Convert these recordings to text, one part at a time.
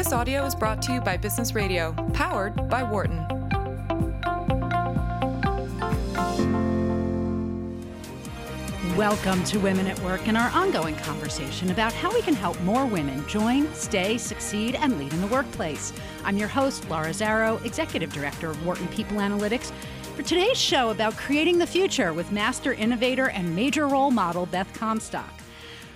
This audio is brought to you by Business Radio, powered by Wharton. Welcome to Women at Work and our ongoing conversation about how we can help more women join, stay, succeed, and lead in the workplace. I'm your host, Laura Zarrow, Executive Director of Wharton People Analytics, for today's show about creating the future with master innovator and major role model Beth Comstock.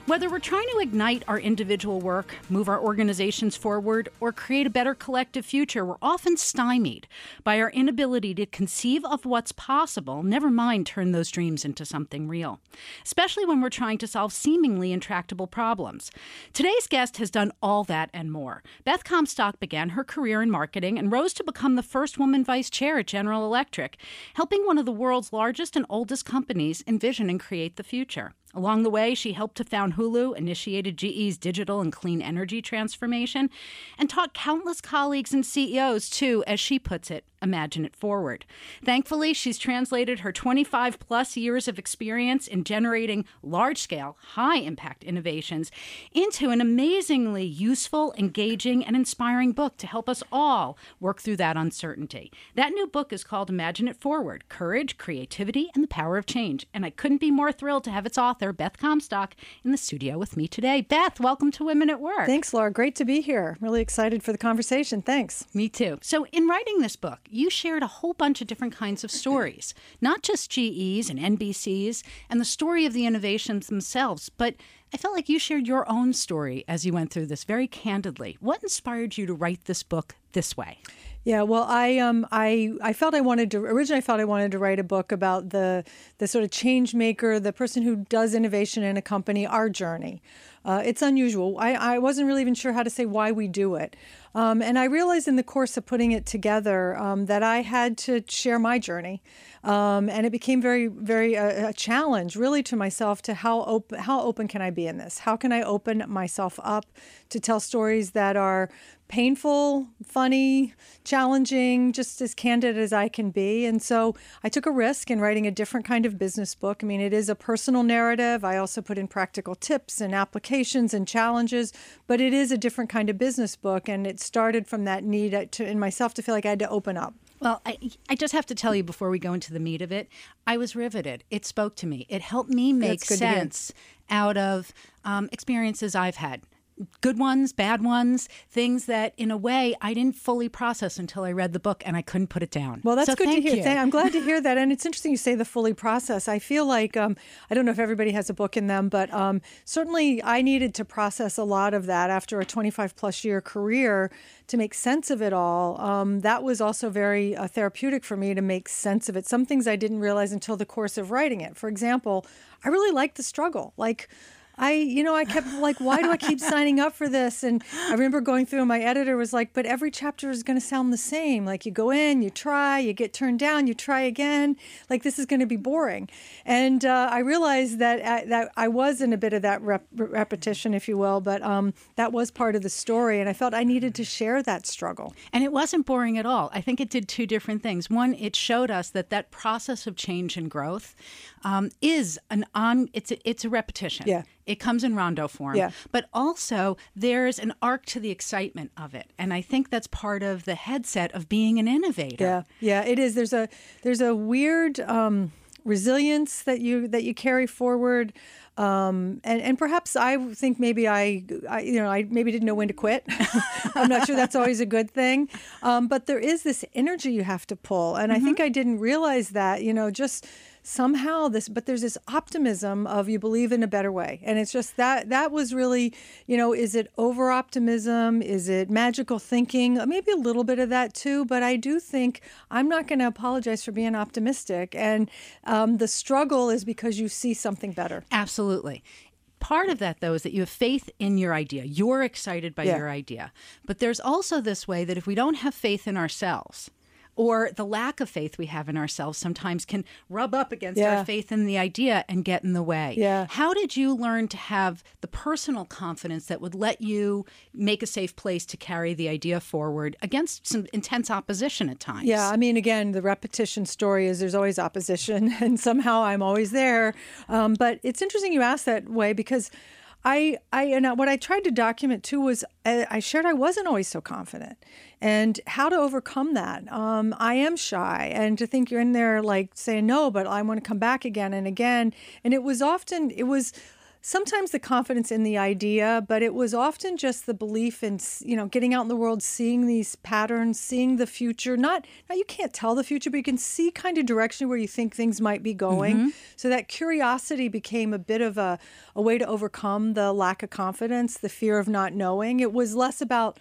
Whether we're trying to ignite our individual work, move our organizations forward, or create a better collective future, we're often stymied by our inability to conceive of what's possible, never mind turn those dreams into something real, especially when we're trying to solve seemingly intractable problems. Today's guest has done all that and more. Beth Comstock began her career in marketing and rose to become the first woman vice chair at General Electric, helping one of the world's largest and oldest companies envision and create the future. Along the way, she helped to found Hulu, initiated GE's digital and clean energy transformation, and taught countless colleagues and CEOs to, as she puts it, imagine it forward. Thankfully, she's translated her 25 plus years of experience in generating large scale, high impact innovations into an amazingly useful, engaging, and inspiring book to help us all work through that uncertainty. That new book is called Imagine It Forward Courage, Creativity, and the Power of Change. And I couldn't be more thrilled to have its author, Beth Comstock, in the studio with me today. Beth, welcome to Women at Work. Thanks, Laura. Great to be here. Really excited for the conversation. Thanks. Me too. So, in writing this book, you shared a whole bunch of different kinds of stories, not just GEs and NBCs and the story of the innovations themselves, but I felt like you shared your own story as you went through this very candidly. What inspired you to write this book this way? Yeah, well, I um I I felt I wanted to originally I felt I wanted to write a book about the the sort of change maker, the person who does innovation in a company, our journey. Uh, it's unusual. I, I wasn't really even sure how to say why we do it. Um, and I realized in the course of putting it together um, that I had to share my journey. Um, and it became very, very uh, a challenge, really, to myself to how open how open can I be in this? How can I open myself up to tell stories that are painful, funny, challenging, just as candid as I can be. And so I took a risk in writing a different kind of business book. I mean, it is a personal narrative. I also put in practical tips and applications and challenges, but it is a different kind of business book. And it started from that need to, in myself to feel like I had to open up. Well, I, I just have to tell you before we go into the meat of it, I was riveted. It spoke to me. It helped me make sense out of um, experiences I've had good ones, bad ones, things that in a way I didn't fully process until I read the book and I couldn't put it down. Well, that's so good to hear. You. I'm glad to hear that. And it's interesting you say the fully process. I feel like, um, I don't know if everybody has a book in them, but um, certainly I needed to process a lot of that after a 25 plus year career to make sense of it all. Um, that was also very uh, therapeutic for me to make sense of it. Some things I didn't realize until the course of writing it. For example, I really liked the struggle. Like, I, you know, I kept like, why do I keep signing up for this? And I remember going through, and my editor was like, but every chapter is going to sound the same. Like you go in, you try, you get turned down, you try again. Like this is going to be boring. And uh, I realized that uh, that I was in a bit of that rep- repetition, if you will, but um, that was part of the story, and I felt I needed to share that struggle. And it wasn't boring at all. I think it did two different things. One, it showed us that that process of change and growth um, is an on. It's a, it's a repetition. Yeah. It comes in rondo form. Yeah. But also, there's an arc to the excitement of it. And I think that's part of the headset of being an innovator. Yeah. Yeah, it is. There's a there's a weird um, resilience that you that you carry forward. Um, and and perhaps I think maybe I, I, you know I maybe didn't know when to quit. I'm not sure that's always a good thing, um, but there is this energy you have to pull, and mm-hmm. I think I didn't realize that. You know, just somehow this but there's this optimism of you believe in a better way. And it's just that that was really you know is it over optimism? Is it magical thinking? Maybe a little bit of that too but i do think i'm not going to apologize for being optimistic. And um, the struggle is because you see something better. Absolutely. Part of that though is that you have faith in your idea. You're excited by yeah. your idea. But there's also this way that if we don't have faith in ourselves or the lack of faith we have in ourselves sometimes can rub up against yeah. our faith in the idea and get in the way. Yeah. How did you learn to have the personal confidence that would let you make a safe place to carry the idea forward against some intense opposition at times? Yeah, I mean, again, the repetition story is there's always opposition, and somehow I'm always there. Um, but it's interesting you ask that way because I, I, and what I tried to document too was I, I shared I wasn't always so confident, and how to overcome that. Um, I am shy, and to think you're in there like saying no, but I want to come back again and again. And it was often it was sometimes the confidence in the idea, but it was often just the belief in you know getting out in the world, seeing these patterns, seeing the future. Not now you can't tell the future, but you can see kind of direction where you think things might be going. Mm-hmm. So that curiosity became a bit of a a way to overcome the lack of confidence, the fear of not knowing. It was less about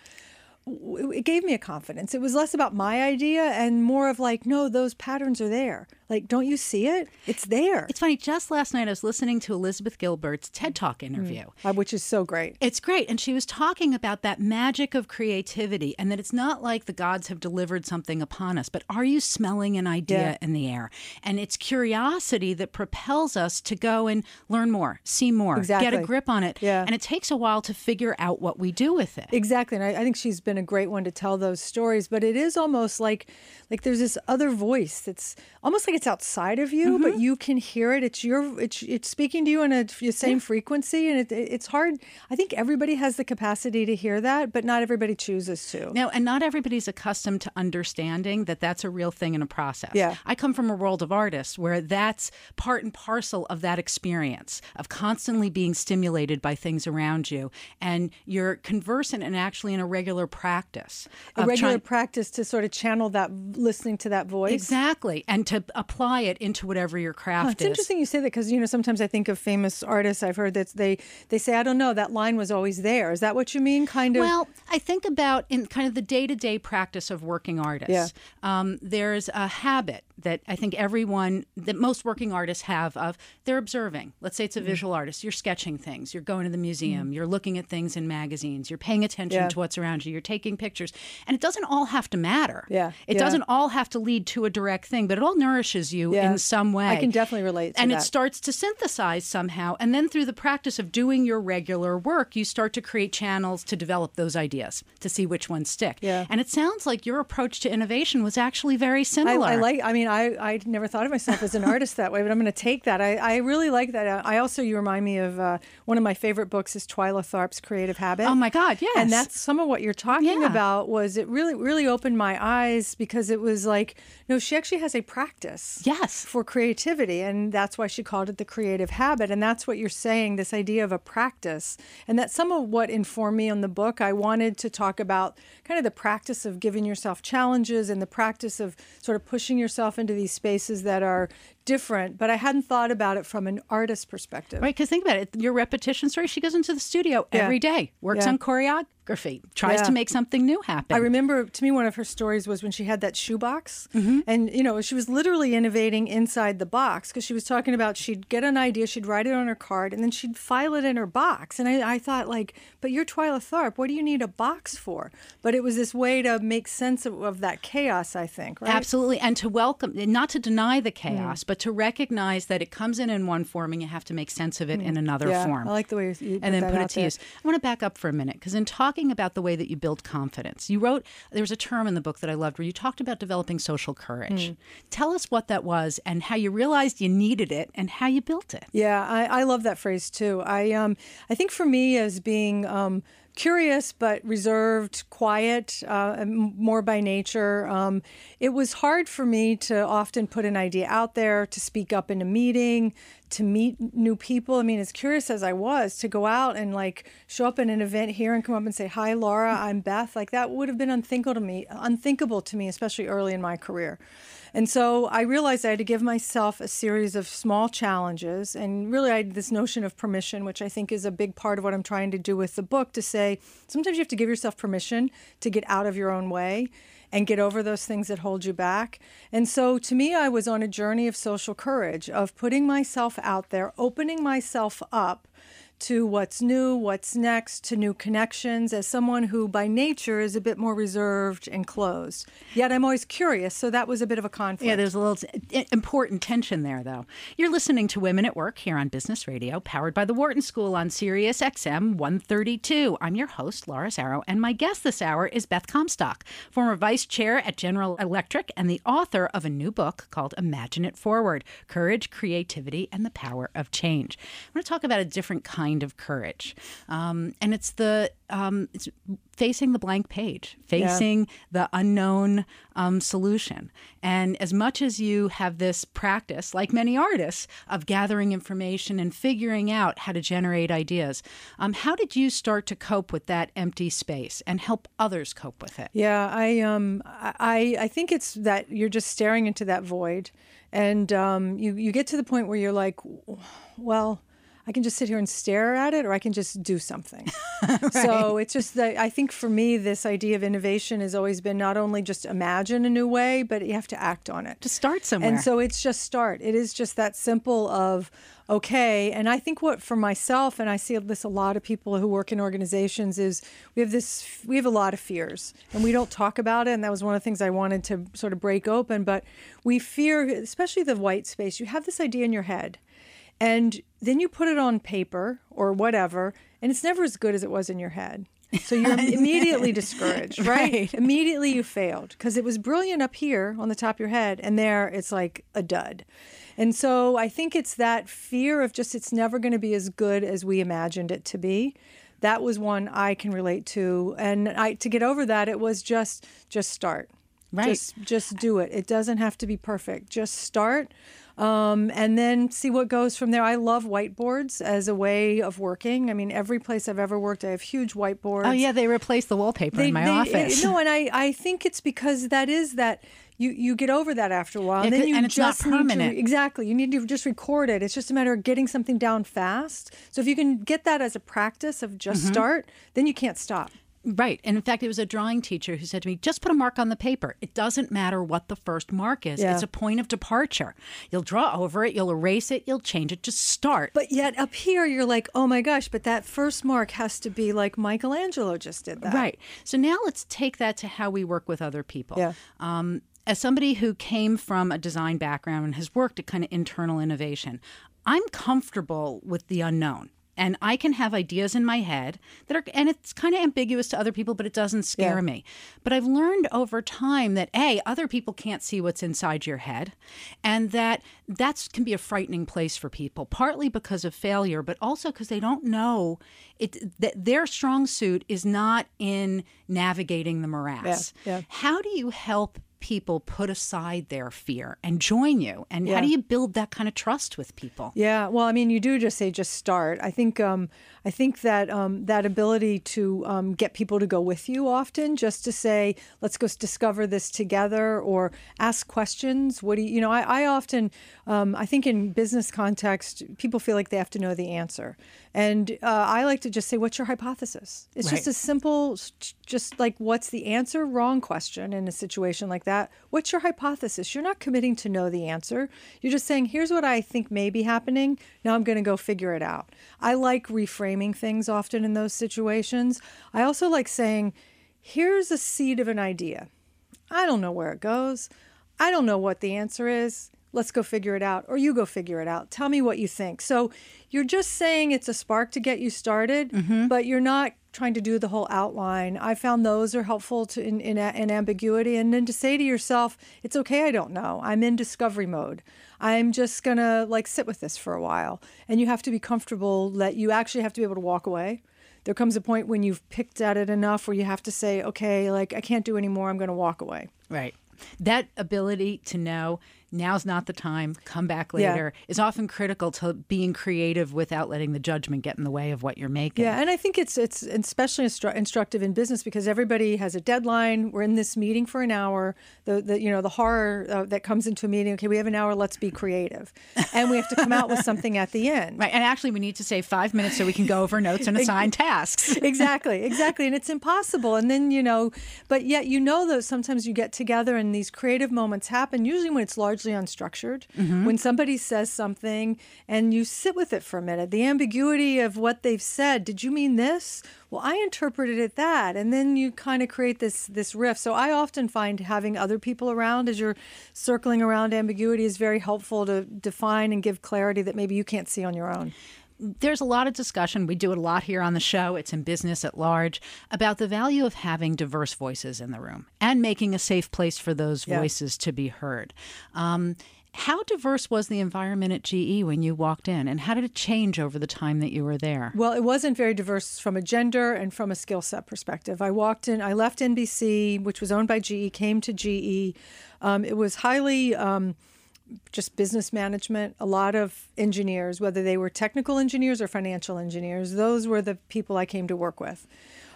it gave me a confidence. It was less about my idea and more of like, no, those patterns are there. Like, don't you see it? It's there. It's funny. Just last night, I was listening to Elizabeth Gilbert's TED Talk mm. interview, mm, which is so great. It's great. And she was talking about that magic of creativity and that it's not like the gods have delivered something upon us, but are you smelling an idea yeah. in the air? And it's curiosity that propels us to go and learn more, see more, exactly. get a grip on it. Yeah. And it takes a while to figure out what we do with it. Exactly. And I, I think she's been a great one to tell those stories, but it is almost like like there's this other voice that's almost like it's outside of you, mm-hmm. but you can hear it. It's your it's it's speaking to you in a the same yeah. frequency, and it, it's hard. I think everybody has the capacity to hear that, but not everybody chooses to. No, and not everybody's accustomed to understanding that that's a real thing in a process. Yeah, I come from a world of artists where that's part and parcel of that experience of constantly being stimulated by things around you, and you're conversant and actually in a regular practice. A regular trying... practice to sort of channel that, listening to that voice. Exactly, and to apply it into whatever your craft huh, it's is. It's interesting you say that because you know sometimes I think of famous artists. I've heard that they they say I don't know that line was always there. Is that what you mean? Kind of. Well, I think about in kind of the day to day practice of working artists. Yeah. Um, there's a habit that I think everyone, that most working artists have of they're observing. Let's say it's a mm. visual artist. You're sketching things. You're going to the museum. Mm. You're looking at things in magazines. You're paying attention yeah. to what's around you. You're taking pictures, and it doesn't all have to matter. Yeah, it yeah. doesn't all have to lead to a direct thing, but it all nourishes you yeah. in some way. I can definitely relate. and that. it starts to synthesize somehow, and then through the practice of doing your regular work, you start to create channels to develop those ideas to see which ones stick. Yeah. and it sounds like your approach to innovation was actually very similar. I, I like. I mean, I I never thought of myself as an artist that way, but I'm going to take that. I, I really like that. I also, you remind me of uh, one of my favorite books is Twyla Tharp's Creative Habit. Oh my God, yes. And that's some of what you're talking yeah. about. Was it really, really opened my eyes because it was like, no, she actually has a practice. Yes. For creativity, and that's why she called it the Creative Habit. And that's what you're saying. This idea of a practice, and that's some of what informed me on the book. I wanted to talk about kind of the practice of giving yourself challenges and the practice of sort of pushing yourself into these spaces that are different, but I hadn't thought about it from an artist perspective. Right, because think about it. Your repetition story, she goes into the studio yeah. every day, works yeah. on choreography, tries yeah. to make something new happen. I remember, to me, one of her stories was when she had that shoebox. Mm-hmm. And, you know, she was literally innovating inside the box because she was talking about she'd get an idea, she'd write it on her card, and then she'd file it in her box. And I, I thought, like, but you're Twyla Tharp. What do you need a box for? But it was this way to make sense of, of that chaos, I think, right? Absolutely. And to welcome, not to deny the chaos, mm. but to recognize that it comes in in one form and you have to make sense of it mm. in another yeah, form. I like the way you and then put it to there. use. I want to back up for a minute because in talking about the way that you build confidence, you wrote there was a term in the book that I loved where you talked about developing social courage. Mm. Tell us what that was and how you realized you needed it and how you built it. Yeah, I, I love that phrase too. I um I think for me as being um curious but reserved, quiet, uh, more by nature. Um, it was hard for me to often put an idea out there, to speak up in a meeting, to meet new people. I mean, as curious as I was, to go out and like show up in an event here and come up and say, "Hi, Laura, I'm Beth," like that would have been unthinkable to me, unthinkable to me, especially early in my career. And so I realized I had to give myself a series of small challenges. And really, I had this notion of permission, which I think is a big part of what I'm trying to do with the book to say sometimes you have to give yourself permission to get out of your own way and get over those things that hold you back. And so to me, I was on a journey of social courage, of putting myself out there, opening myself up to what's new, what's next, to new connections, as someone who by nature is a bit more reserved and closed. Yet I'm always curious, so that was a bit of a conflict. Yeah, there's a little important tension there, though. You're listening to Women at Work here on Business Radio, powered by the Wharton School on Sirius XM 132. I'm your host, Laura Zarrow, and my guest this hour is Beth Comstock, former vice chair at General Electric and the author of a new book called Imagine It Forward Courage, Creativity, and the Power of Change. I'm going to talk about a different kind kind of courage. Um, and it's the um, it's facing the blank page, facing yeah. the unknown um, solution. And as much as you have this practice, like many artists, of gathering information and figuring out how to generate ideas, um, how did you start to cope with that empty space and help others cope with it? Yeah, I um, I I think it's that you're just staring into that void, and um, you you get to the point where you're like, well I can just sit here and stare at it or I can just do something. right. So it's just that I think for me, this idea of innovation has always been not only just imagine a new way, but you have to act on it. To start somewhere. And so it's just start. It is just that simple of, okay. And I think what for myself, and I see this a lot of people who work in organizations, is we have this, we have a lot of fears and we don't talk about it. And that was one of the things I wanted to sort of break open. But we fear, especially the white space, you have this idea in your head and then you put it on paper or whatever, and it's never as good as it was in your head. So you're immediately discouraged, right? right? Immediately you failed because it was brilliant up here on the top of your head, and there it's like a dud. And so I think it's that fear of just it's never going to be as good as we imagined it to be. That was one I can relate to, and I to get over that it was just just start, right? Just just do it. It doesn't have to be perfect. Just start um, and then see what goes from there. I love whiteboards as a way of working. I mean, every place I've ever worked, I have huge whiteboards. Oh yeah, they replace the wallpaper they, in my they, office. No, and I, I think it's because that is that you you get over that after a while, and then you and it's just not permanent. To, exactly, you need to just record it. It's just a matter of getting something down fast. So if you can get that as a practice of just mm-hmm. start, then you can't stop. Right. And in fact, it was a drawing teacher who said to me, just put a mark on the paper. It doesn't matter what the first mark is, yeah. it's a point of departure. You'll draw over it, you'll erase it, you'll change it, just start. But yet up here, you're like, oh my gosh, but that first mark has to be like Michelangelo just did that. Right. So now let's take that to how we work with other people. Yeah. Um, as somebody who came from a design background and has worked at kind of internal innovation, I'm comfortable with the unknown and I can have ideas in my head that are, and it's kind of ambiguous to other people, but it doesn't scare yeah. me. But I've learned over time that A, other people can't see what's inside your head, and that that can be a frightening place for people, partly because of failure, but also because they don't know it, that their strong suit is not in navigating the morass. Yeah. Yeah. How do you help people put aside their fear and join you? And yeah. how do you build that kind of trust with people? Yeah, well, I mean, you do just say just start. I think um, I think that um, that ability to um, get people to go with you often, just to say, let's go discover this together, or ask questions. What do you, you know? I, I often, um, I think in business context, people feel like they have to know the answer, and uh, I like to just say, what's your hypothesis? It's right. just a simple, just like what's the answer? Wrong question in a situation like that. What's your hypothesis? You're not committing to know the answer. You're just saying, here's what I think may be happening. Now I'm going to go figure it out. I like reframing things often in those situations. I also like saying, here's a seed of an idea. I don't know where it goes. I don't know what the answer is. Let's go figure it out. Or you go figure it out. Tell me what you think. So you're just saying it's a spark to get you started, mm-hmm. but you're not trying to do the whole outline. I found those are helpful to in, in, in ambiguity. And then to say to yourself, it's okay, I don't know. I'm in discovery mode. I'm just to like sit with this for a while. And you have to be comfortable that you actually have to be able to walk away. There comes a point when you've picked at it enough where you have to say, okay, like I can't do anymore. I'm to walk away. Right. That ability to know now's not the time, come back later, yeah. is often critical to being creative without letting the judgment get in the way of what you're making. Yeah, and I think it's it's especially instru- instructive in business because everybody has a deadline. We're in this meeting for an hour. The, the you know the horror uh, that comes into a meeting. Okay, we have an hour. Let's be creative, and we have to come out with something at the end. Right, and actually we need to save five minutes so we can go over notes and assign tasks. exactly, exactly, and it's impossible. And then you know, but yet you know that sometimes you get together and these creative moments happen. Usually when it's largely largely unstructured. Mm-hmm. When somebody says something and you sit with it for a minute, the ambiguity of what they've said, did you mean this? Well, I interpreted it that. And then you kind of create this this riff. So I often find having other people around as you're circling around ambiguity is very helpful to define and give clarity that maybe you can't see on your own there's a lot of discussion. We do it a lot here on the show. It's in business at large about the value of having diverse voices in the room and making a safe place for those voices yeah. to be heard. Um, How diverse was the environment at GE when you walked in, and how did it change over the time that you were there? Well, it wasn't very diverse from a gender and from a skill set perspective. I walked in, I left NBC, which was owned by GE, came to GE. Um, it was highly um, just business management, a lot of engineers, whether they were technical engineers or financial engineers, those were the people I came to work with.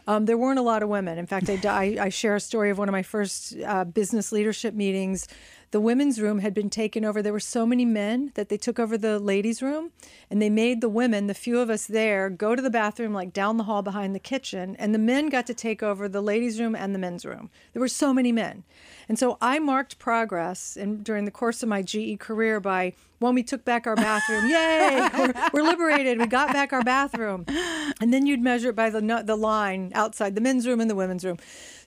Um, there weren't a lot of women. In fact, I, I, share a story of one of my first uh, business leadership meetings the women's room had been taken over. There were so many men that they took over the ladies' room and they made the women, the few of us there, go to the bathroom like down the hall behind the kitchen. And the men got to take over the ladies' room and the men's room. There were so many men. And so I marked progress in, during the course of my GE career by when we took back our bathroom. Yay! We're, we're, liberated. We got back our bathroom. And then you'd measure it by the, the line outside the men's room and the women's room.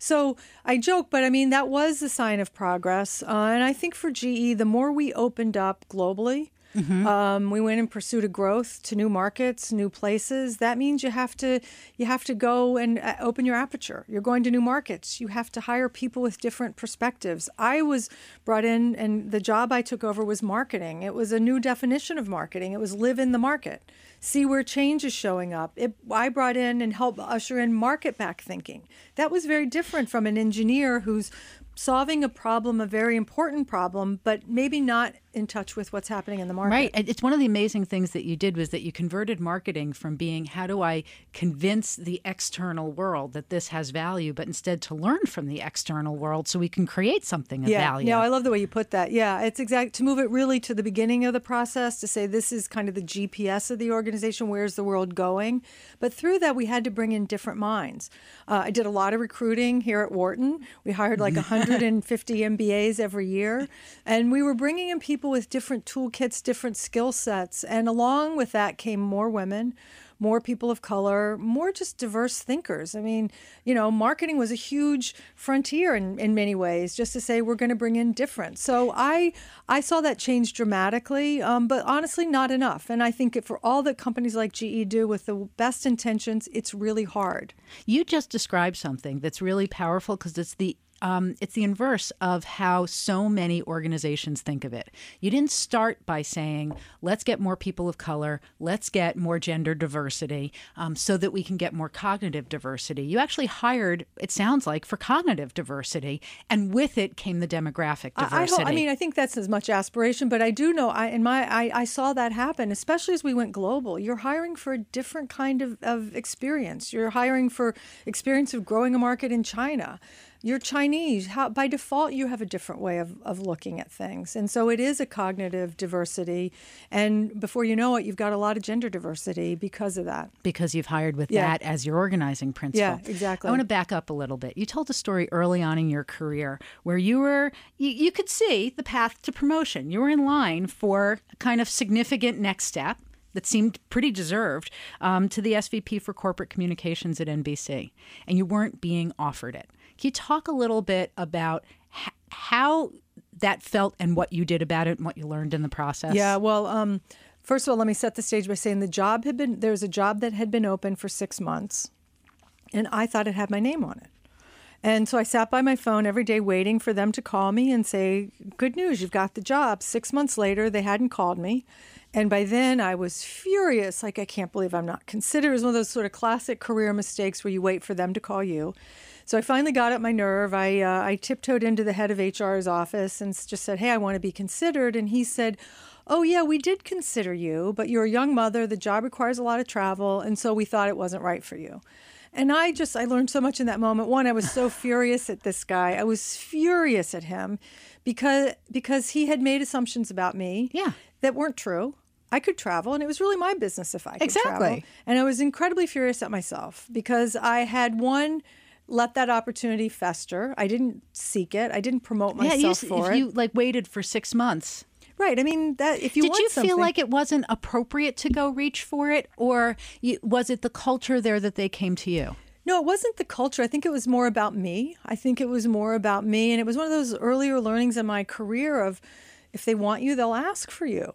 So I joke, but I mean, that was a sign of progress. Uh, and I think for GE, the more we opened up globally, Mm-hmm. Um, we went in pursuit of growth to new markets, new places. That means you have to you have to go and uh, open your aperture. You're going to new markets. You have to hire people with different perspectives. I was brought in, and the job I took over was marketing. It was a new definition of marketing. It was live in the market, see where change is showing up. It, I brought in and helped usher in market back thinking. That was very different from an engineer who's solving a problem, a very important problem, but maybe not in touch with what's happening in the market. Right. It's one of the amazing things that you did was that you converted marketing from being how do I convince the external world that this has value, but instead to learn from the external world so we can create something of yeah. value. Yeah, I love the way you put that. Yeah, it's exact to move it really to the beginning of the process to say this is kind of the GPS of the organization. Where's the world going? But through that, we had to bring in different minds. Uh, I did a lot of recruiting here at Wharton. We hired like 150 MBAs every year, and we were bringing in people people with different toolkits, different skill sets. And along with that came more women, more people of color, more just diverse thinkers. I mean, you know, marketing was a huge frontier in, in many ways, just to say we're going to bring in different. So I I saw that change dramatically, um, but honestly, not enough. And I think for all that companies like GE do with the best intentions, it's really hard. You just described something that's really powerful because it's the um, it's the inverse of how so many organizations think of it. You didn't start by saying, let's get more people of color, let's get more gender diversity um, so that we can get more cognitive diversity. You actually hired, it sounds like, for cognitive diversity, and with it came the demographic diversity. I, I, I mean, I think that's as much aspiration, but I do know, I, in my, I, I saw that happen, especially as we went global. You're hiring for a different kind of, of experience. You're hiring for experience of growing a market in China you're Chinese. How, by default, you have a different way of, of looking at things. And so it is a cognitive diversity. And before you know it, you've got a lot of gender diversity because of that. Because you've hired with yeah. that as your organizing principle. Yeah, exactly. I want to back up a little bit. You told a story early on in your career where you were, you, you could see the path to promotion. You were in line for a kind of significant next step that seemed pretty deserved um, to the SVP for corporate communications at NBC, and you weren't being offered it. Can you talk a little bit about h- how that felt and what you did about it and what you learned in the process? Yeah, well, um, first of all, let me set the stage by saying the job had been there was a job that had been open for six months, and I thought it had my name on it. And so I sat by my phone every day waiting for them to call me and say, Good news, you've got the job. Six months later, they hadn't called me. And by then I was furious. Like, I can't believe I'm not considered. It was one of those sort of classic career mistakes where you wait for them to call you. So I finally got up my nerve. I, uh, I tiptoed into the head of HR's office and just said, Hey, I want to be considered. And he said, Oh, yeah, we did consider you, but you're a young mother. The job requires a lot of travel. And so we thought it wasn't right for you. And I just, I learned so much in that moment. One, I was so furious at this guy. I was furious at him because because he had made assumptions about me yeah. that weren't true. I could travel, and it was really my business if I could exactly. travel. And I was incredibly furious at myself because I had one let that opportunity fester. I didn't seek it. I didn't promote myself yeah, you, for if it. you like waited for six months. Right. I mean, that if you did you feel like it wasn't appropriate to go reach for it, or you, was it the culture there that they came to you? No, it wasn't the culture. I think it was more about me. I think it was more about me, and it was one of those earlier learnings in my career of if they want you, they'll ask for you.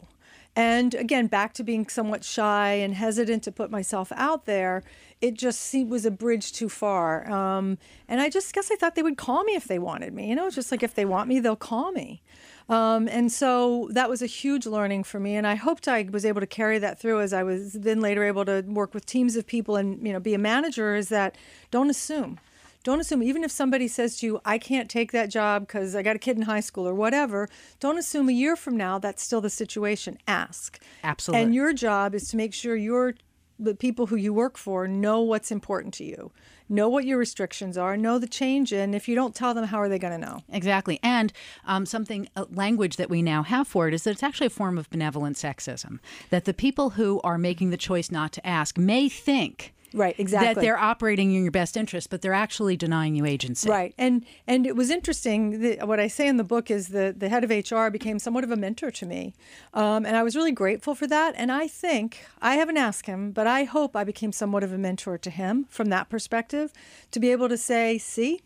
And again, back to being somewhat shy and hesitant to put myself out there, it just seemed was a bridge too far. Um, and I just guess I thought they would call me if they wanted me. You know, just like if they want me, they'll call me. Um, and so that was a huge learning for me. And I hoped I was able to carry that through as I was then later able to work with teams of people and, you know, be a manager is that don't assume. Don't assume, even if somebody says to you, I can't take that job because I got a kid in high school or whatever, don't assume a year from now that's still the situation. Ask. Absolutely. And your job is to make sure your the people who you work for know what's important to you, know what your restrictions are, know the change. And if you don't tell them, how are they going to know? Exactly. And um, something, a language that we now have for it is that it's actually a form of benevolent sexism. That the people who are making the choice not to ask may think Right, exactly. that they're operating in your best interest, but they're actually denying you agency. Right, and and it was interesting. The, what I say in the book is the the head of HR became somewhat of a mentor to me, um, and I was really grateful for that. And I think I haven't asked him, but I hope I became somewhat of a mentor to him from that perspective, to be able to say, "See,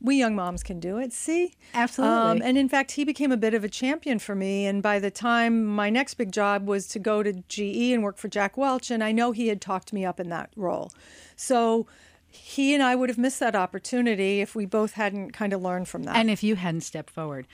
we young moms can do it. See, Absolutely. Um, and in fact, he became a bit of a champion for me. And by the time my next big job was to go to GE and work for Jack Welch, and I know he had talked me up in that role. So he and I would have missed that opportunity if we both hadn't kind of learned from that. And if you hadn't stepped forward.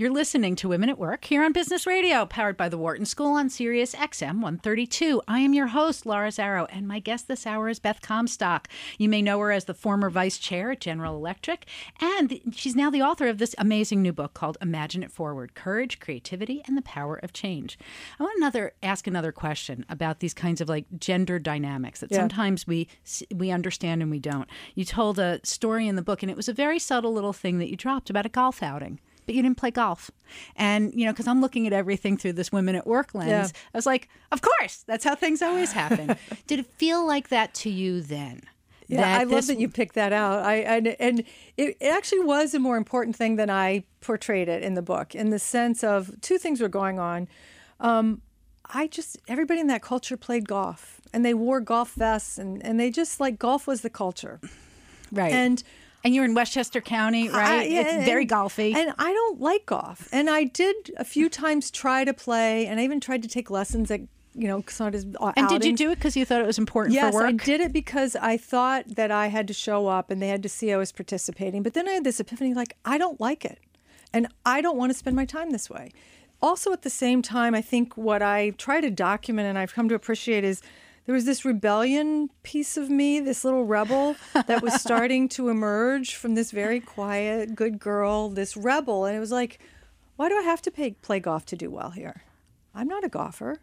You're listening to Women at Work here on Business Radio, powered by the Wharton School on Sirius XM 132. I am your host, Laura Zarrow, and my guest this hour is Beth Comstock. You may know her as the former vice chair at General Electric, and she's now the author of this amazing new book called Imagine It Forward Courage, Creativity, and the Power of Change. I want another ask another question about these kinds of like gender dynamics that Yeah. sometimes we we understand and we don't. You told a story in the book, and it was a very subtle little thing that you dropped about a golf outing but you didn't play golf. And, you know, because I'm looking at everything through this women at work lens, Yeah. I was like, of course, that's how things always happen. Did it feel like that to you then? Yeah, I love that you picked that out. I and, and it, it actually was a more important thing than I portrayed it in the book, in the sense of two things were going on. Um, I just everybody in that culture played golf, and they wore golf vests, and and they just like golf was the culture. Right. And and you're in Westchester County, right? I- yeah, it's very and- golfy. And I don't like golf. And I did a few times try to play, and I even tried to take lessons at you know sort of uh, And did you do it because you thought it was important Yes, for work? I did it because I thought that I had to show up and they had to see I was participating. But then I had this epiphany like, I don't like it. And I don't want to spend my time this way. Also, at the same time, I think what I try to document and I've come to appreciate is there was this rebellion piece of me, this little rebel that was starting to emerge from this very quiet, good girl, this rebel. And it was like, why do I have to pay, play golf to do well here? I'm not a golfer.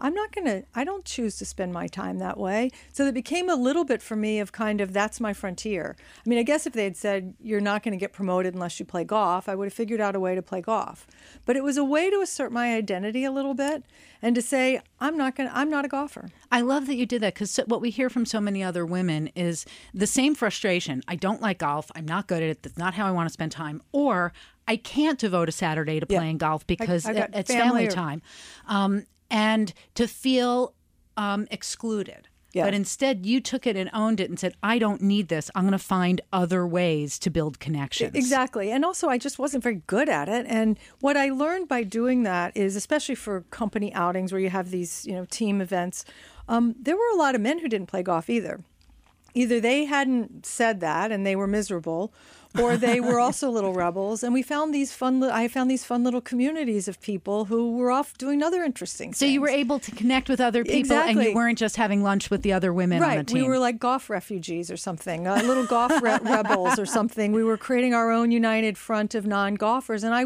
I'm not going to, I don't choose to spend my time that way. So it became a little bit for me of kind of that's my frontier. I mean, I guess if they had said, you're not going to get promoted unless you play golf, I would have figured out a way to play golf. But it was a way to assert my identity a little bit and to say, I'm not going to, I'm not a golfer. I love that you did that because what we hear from so many other women is the same frustration. I don't like golf. I'm not good at it. That's not how I want to spend time. Or I can't devote a Saturday to Yeah. playing golf because I it's family family or- time. Um, and to feel um, excluded. Yeah. But instead, you took it and owned it and said, I don't need this. I'm going to find other ways to build connections. Exactly. And also, I just wasn't very good at it. And what I learned by doing that is, especially for company outings where you have these, you know, team events, um, there were a lot of men who didn't play golf either. Either they hadn't said that and they were miserable, or they were also little rebels. And we found these fun. li- I found these fun little communities of people who were off doing other interesting. Things. So you were able to connect with other people and you weren't just having lunch with the other women on a Right. team. We were like golf refugees or something, uh, little golf re- rebels or something. We were creating our own united front of non golfers. And I,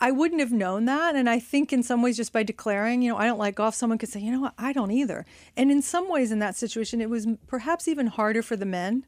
I wouldn't have known that. And I think in some ways, just by declaring, you know, I don't like golf, someone could say, you know what, I don't either. And in some ways, in that situation, it was perhaps even harder for the men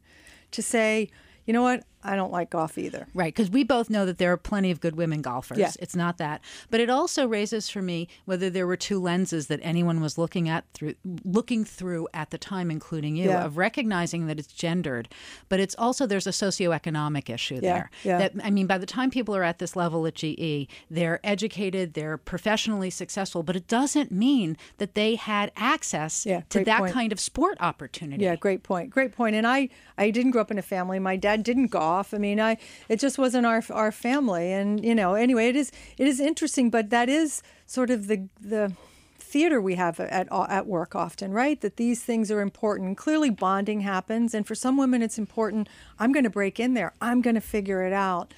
to say, you know what, I don't like golf either. Right, because we both know that there are plenty of good women golfers. Yeah. It's not that, but it also raises for me whether there were two lenses that anyone was looking at through, looking through at the time, including you, Yeah. of recognizing that it's gendered, but it's also there's a socioeconomic issue Yeah, there. yeah. That I mean, by the time people are at this level at GE, they're educated, they're professionally successful, but it doesn't mean that they had access Yeah, to that point. kind of sport opportunity. Yeah, great point. Great point. And I, I didn't grow up in a family. My dad didn't golf. I mean, I it just wasn't our our family. And you know, anyway, it is it is interesting, but that is sort of the the theater we have at at work often, right? That these things are important. Clearly, bonding happens, and for some women, it's important. I'm going to break in there. I'm going to figure it out.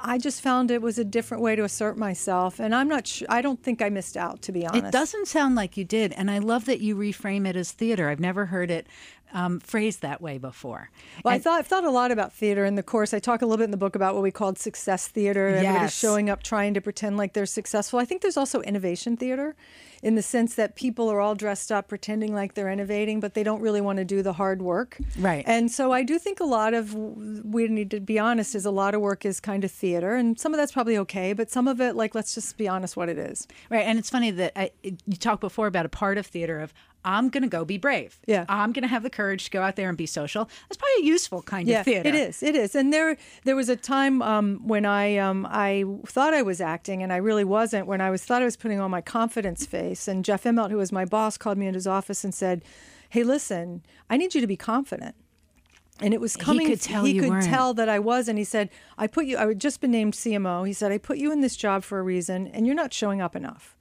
I just found it was a different way to assert myself, and I'm not. Sh- I don't think I missed out, to be honest. It doesn't sound like you did, and I love that you reframe it as theater. I've never heard it um, phrased that way before. Well, and, I thought I've thought a lot about theater in the course. I talk a little bit in the book about what we called success theater. Yes. Everybody's showing up trying to pretend like they're successful. I think there's also innovation theater in the sense that people are all dressed up pretending like they're innovating, but they don't really want to do the hard work. Right. And so I do think a lot of, we need to be honest, is a lot of work is kind of theater. And some of that's probably okay, but some of it, like, let's just be honest what it is. Right. And it's funny that I, you talked before about a part of theater of, I'm going to go be brave. Yeah. I'm going to have the courage to go out there and be social. That's probably a useful kind yeah, of theater. It is. It is. And there there was a time um, when I um, I thought I was acting and I really wasn't when I was thought I was putting on my confidence face and Jeff Immelt who was my boss called me into his office and said, "Hey, listen, I need you to be confident." And it was coming. He could tell he could weren't. tell that I was, and he said, "I put you. I had just been named CMO." He said, "I put you in this job for a reason, and you're not showing up enough."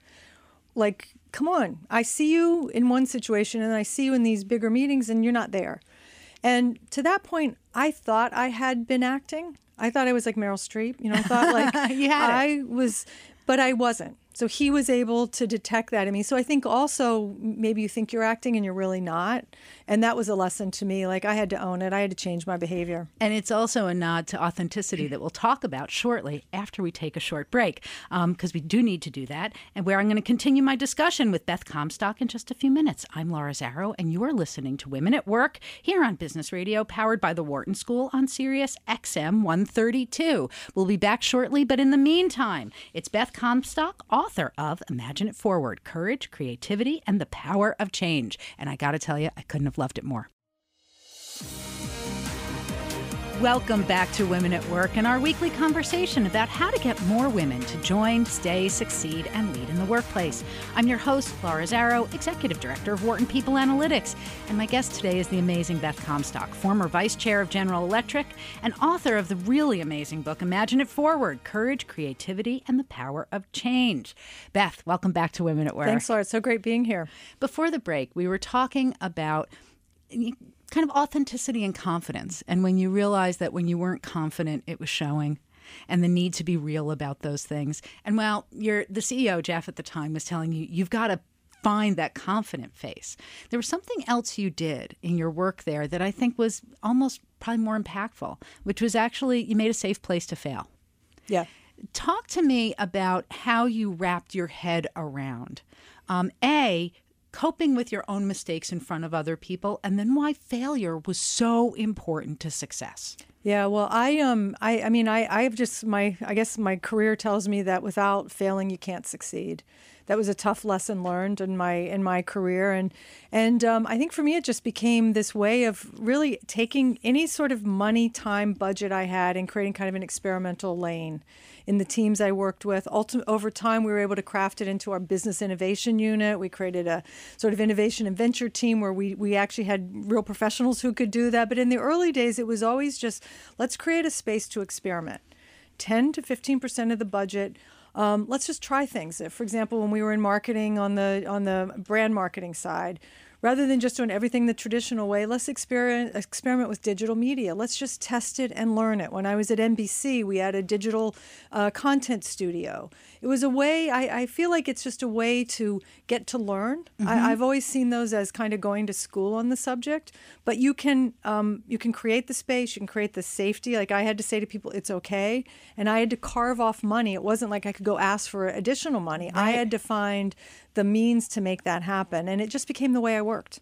Like come on, I see you in one situation and I see you in these bigger meetings and you're not there. And to that point, I thought I had been acting. I thought I was like Meryl Streep. You know, I thought like I was, but I wasn't. So he was able to detect that in me. So I think also maybe you think you're acting and you're really not. And that was a lesson to me. Like I had to own it, I had to change my behavior. And it's also a nod to authenticity that we'll talk about shortly after we take a short break, because um, we do need to do that. And where I'm going to continue my discussion with Beth Comstock in just a few minutes. I'm Laura Zarrow, and you are listening to Women at Work here on Business Radio, powered by the Wharton School on Sirius XM 132. We'll be back shortly, but in the meantime, it's Beth Comstock, author of Imagine It Forward Courage, Creativity, and the Power of Change. And I got to tell you, I couldn't have loved it more. Welcome back to Women at Work and our weekly conversation about how to get more women to join, stay, succeed, and lead in the workplace. I'm your host, Laura Zarrow, Executive Director of Wharton People Analytics, and my guest today is the amazing Beth Comstock, former Vice Chair of General Electric and author of the really amazing book, Imagine It Forward Courage, Creativity, and the Power of Change. Beth, welcome back to Women at Work. Thanks, Laura. It's so great being here. Before the break, we were talking about kind of authenticity and confidence. And when you realize that when you weren't confident, it was showing and the need to be real about those things. And while you're the CEO, Jeff, at the time was telling you, you've got to find that confident face. There was something else you did in your work there that I think was almost probably more impactful, which was actually you made a safe place to fail. Yeah. Talk to me about how you wrapped your head around um, A, coping with your own mistakes in front of other people, and then why failure was so important to success. Yeah, well, I um, I, I mean, I, I've just my, I guess my career tells me that without failing, you can't succeed. That was a tough lesson learned in my in my career, and and um, I think for me, it just became this way of really taking any sort of money, time, budget I had, and creating kind of an experimental lane in the teams I worked with. Ultim- over time, we were able to craft it into our business innovation unit. We created a sort of innovation and venture team where we, we actually had real professionals who could do that. But in the early days, it was always just let's create a space to experiment. 10 to 15% of the budget. Um, let's just try things. For example, when we were in marketing on the on the brand marketing side, rather than just doing everything the traditional way, let's experiment, experiment with digital media. Let's just test it and learn it. When I was at NBC, we had a digital uh, content studio. It was a way, I, I, feel like it's just a way to get to learn. Mm-hmm. I, have always seen those as kind of going to school on the subject, but you can, um, you can create the space, you can create the safety. Like I had to say to people, it's okay. And I had to carve off money. It wasn't like I could go ask for additional money. Right. I had to find the means to make that happen. And it just became the way I worked.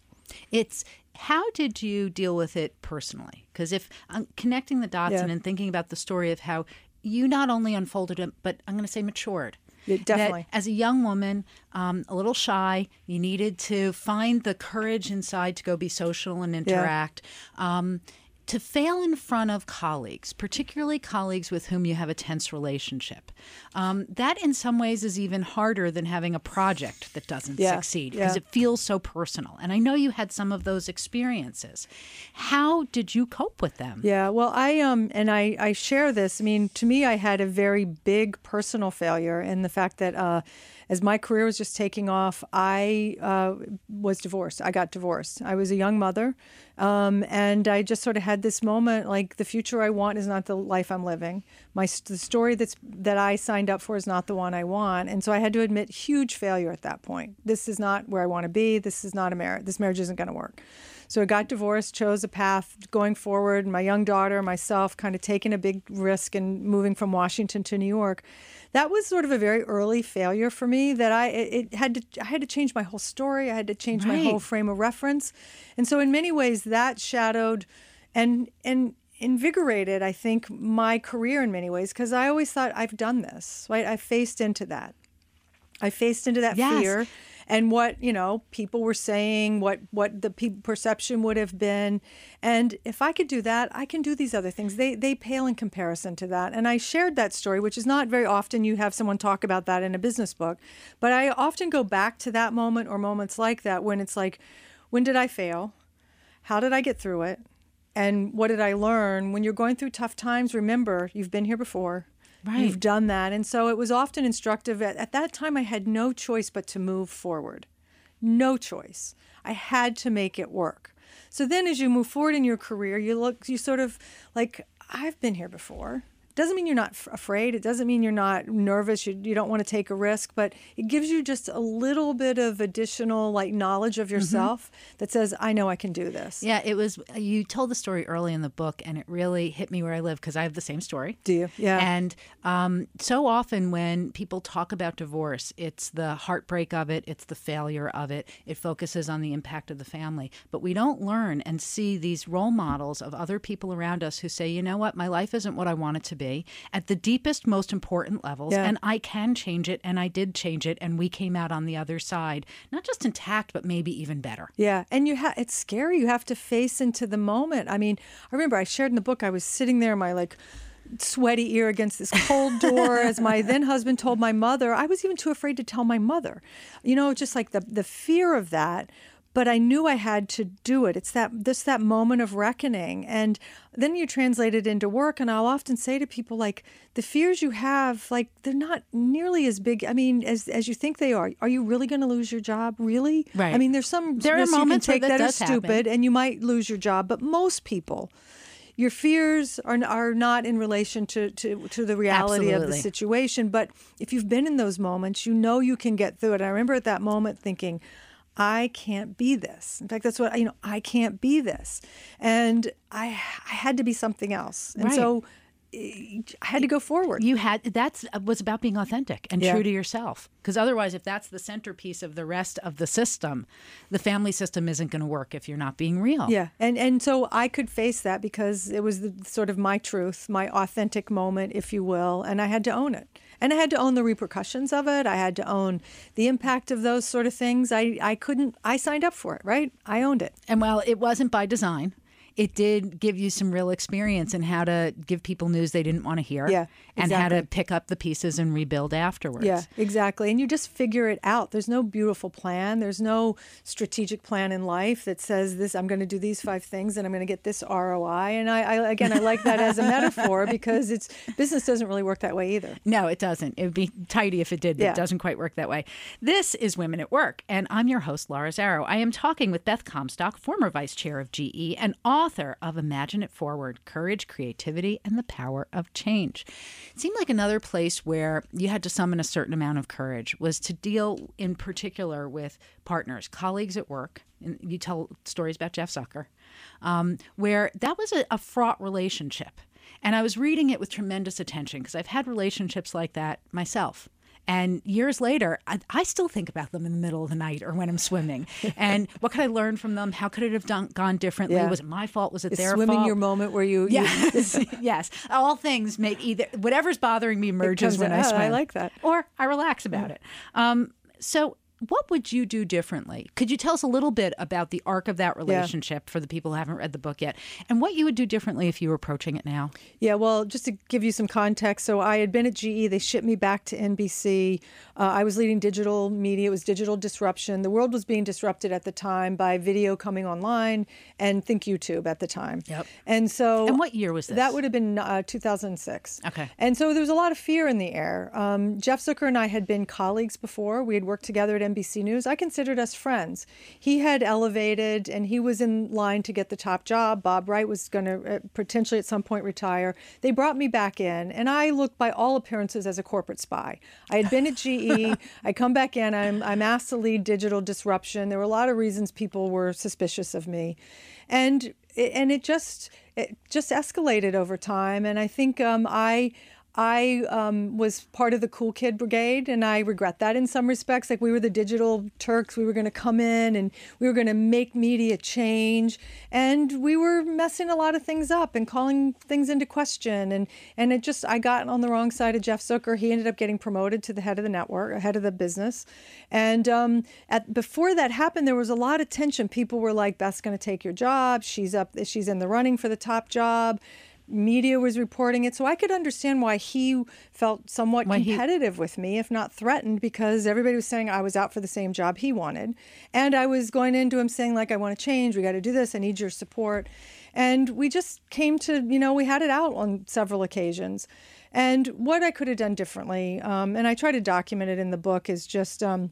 It's how did you deal with it personally? Because if I'm um, connecting the dots yeah. and thinking about the story of how you not only unfolded it, but I'm going to say matured. Definitely. That as a young woman, um, a little shy, you needed to find the courage inside to go be social and interact. Yeah. Um, to fail in front of colleagues, particularly colleagues with whom you have a tense relationship, um, that in some ways is even harder than having a project that doesn't Yeah, succeed because yeah. it feels so personal. And I know you had some of those experiences. How did you cope with them? Yeah, well, I um and I I share this. I mean, to me, I had a very big personal failure in the fact that uh, as my career was just taking off, I uh, was divorced. I got divorced. I was a young mother, um, and I just sort of had this moment like the future I want is not the life I'm living. My the story that's that I signed up for is not the one I want, and so I had to admit huge failure at that point. This is not where I want to be. This is not a marriage. This marriage isn't going to work. So I got divorced, chose a path going forward. My young daughter, myself, kind of taking a big risk and moving from Washington to New York. That was sort of a very early failure for me. That I it, it had to I had to change my whole story. I had to change my whole frame of reference, and so in many ways that shadowed and and invigorated I think my career in many ways because I always thought I've done this. Right, I faced into that. I faced into that Yes. fear and what you know people were saying, what what the pe- perception would have been, and if I could do that, I can do these other things. They they pale in comparison to that. And I shared that story, which is not very often you have someone talk about that in a business book, but I often go back to that moment or moments like that when it's like, when did I fail? How did I get through it? And what did I learn? When you're going through tough times, remember you've been here before. Right. You've done that. And so it was often instructive. At, at that time, I had no choice but to move forward. No choice. I had to make it work. So then as you move forward in your career, you look, you sort of like, I've been here before. Doesn't mean you're not f- afraid. It doesn't mean you're not nervous. You, you don't want to take a risk, but it gives you just a little bit of additional like knowledge of yourself that says, I know I can do this. Yeah, it was. You told the story early in the book, and it really hit me where I live because I have the same story. Do you? Yeah. And um, so often when people talk about divorce, it's the heartbreak of it, it's the failure of it. It focuses on the impact of the family, but we don't learn and see these role models of other people around us who say, you know what, my life isn't what I want it to be at the deepest, most important levels, Yeah. and I can change it, and I did change it, and we came out on the other side, not just intact, but maybe even better. Yeah, and you have it's scary. You have to face into the moment. I mean, I remember I shared in the book. I was sitting there, my like sweaty ear against this cold door, as my then husband told my mother. I was even too afraid to tell my mother. You know, just like the the fear of that. But I knew I had to do it. It's that this that moment of reckoning, and then you translate it into work. And I'll often say to people, like the fears you have, like they're not nearly as big. I mean, as as you think they are. Are you really going to lose your job? Really? Right. I mean, there's some There are risks you can moments where take that that, are does happen. stupid and you might lose your job but most people your fears are, are not in relation to, to, to the reality of the Absolutely. situation but if you've been in those moments you know you can get through it i remember at that moment thinking i can't be this in fact that's what you know i can't be this and i i had to be something else and Right. so eh, i had to go forward You had that's uh, was about being authentic and Yeah. true to yourself. Because otherwise, if that's the centerpiece of the rest of the system, the family system isn't going to work if you're not being real. Yeah, and and so I could face that because it was the, sort of my truth, my authentic moment, if you will, and I had to own it. And I had to own the repercussions of it. I had to own the impact of those sort of things. I I couldn't. I signed up for it, right? I owned it. And while it wasn't by design, it did give you some real experience in how to give people news they didn't want to hear. Yeah, And how to pick up the pieces and rebuild afterwards. Yeah, exactly. And you just figure it out. There's no beautiful plan. There's no strategic plan in life that says this. I'm going to do these five things, and I'm going to get this ROI. And I, I again, I like that as a metaphor because it's business doesn't really work that way either. No, it doesn't. It would be tidy if it did, but Yeah. it doesn't quite work that way. This is Women at Work, and I'm your host, Laura Zarrow. I am talking with Beth Comstock, former vice chair of GE and author of Imagine It Forward Courage, Creativity, and the Power of Change. It seemed like another place where you had to summon a certain amount of courage was to deal in particular with partners, colleagues at work. And you tell stories about Jeff Zucker, um, where that was a, a fraught relationship. And I was reading it with tremendous attention because I've had relationships like that myself. And years later, I, I still think about them in the middle of the night or when I'm swimming. and what could I learn from them? How could it have done, gone differently? Yeah. Was it my fault? Was it Is their fault? swimming fault? your moment where you, you Yes, yes. All things make either whatever's bothering me emerges when I swim. I like that. Or I relax about it. Um, so what would you do differently? Could you tell us a little bit about the arc of that relationship yeah. for the people who haven't read the book yet, and what you would do differently if you were approaching it now? Yeah, well, just to give you some context, so I had been at GE. They shipped me back to NBC. Uh, I was leading digital media. It was digital disruption. The world was being disrupted at the time by video coming online and think YouTube at the time. Yep. And so, and what year was this? That would have been uh, 2006. Okay. And so there was a lot of fear in the air. Um, Jeff Zucker and I had been colleagues before. We had worked together at NBC News. I considered us friends. He had elevated and he was in line to get the top job. Bob Wright was going to uh, potentially at some point retire. They brought me back in, and I looked by all appearances as a corporate spy. I had been at GE. I come back in. I'm, I'm asked to lead digital disruption. There were a lot of reasons people were suspicious of me. And and it just it just escalated over time and i think um, i I um, was part of the Cool Kid Brigade, and I regret that in some respects. Like, we were the digital Turks. We were going to come in and we were going to make media change. And we were messing a lot of things up and calling things into question. And, and it just, I got on the wrong side of Jeff Zucker. He ended up getting promoted to the head of the network, head of the business. And um, at, before that happened, there was a lot of tension. People were like, Beth's going to take your job. She's up, she's in the running for the top job media was reporting it. So I could understand why he felt somewhat why competitive he... with me, if not threatened, because everybody was saying I was out for the same job he wanted. And I was going into him saying, like, I want to change. We got to do this. I need your support. And we just came to, you know, we had it out on several occasions. And what I could have done differently, um, and I try to document it in the book, is just. Um,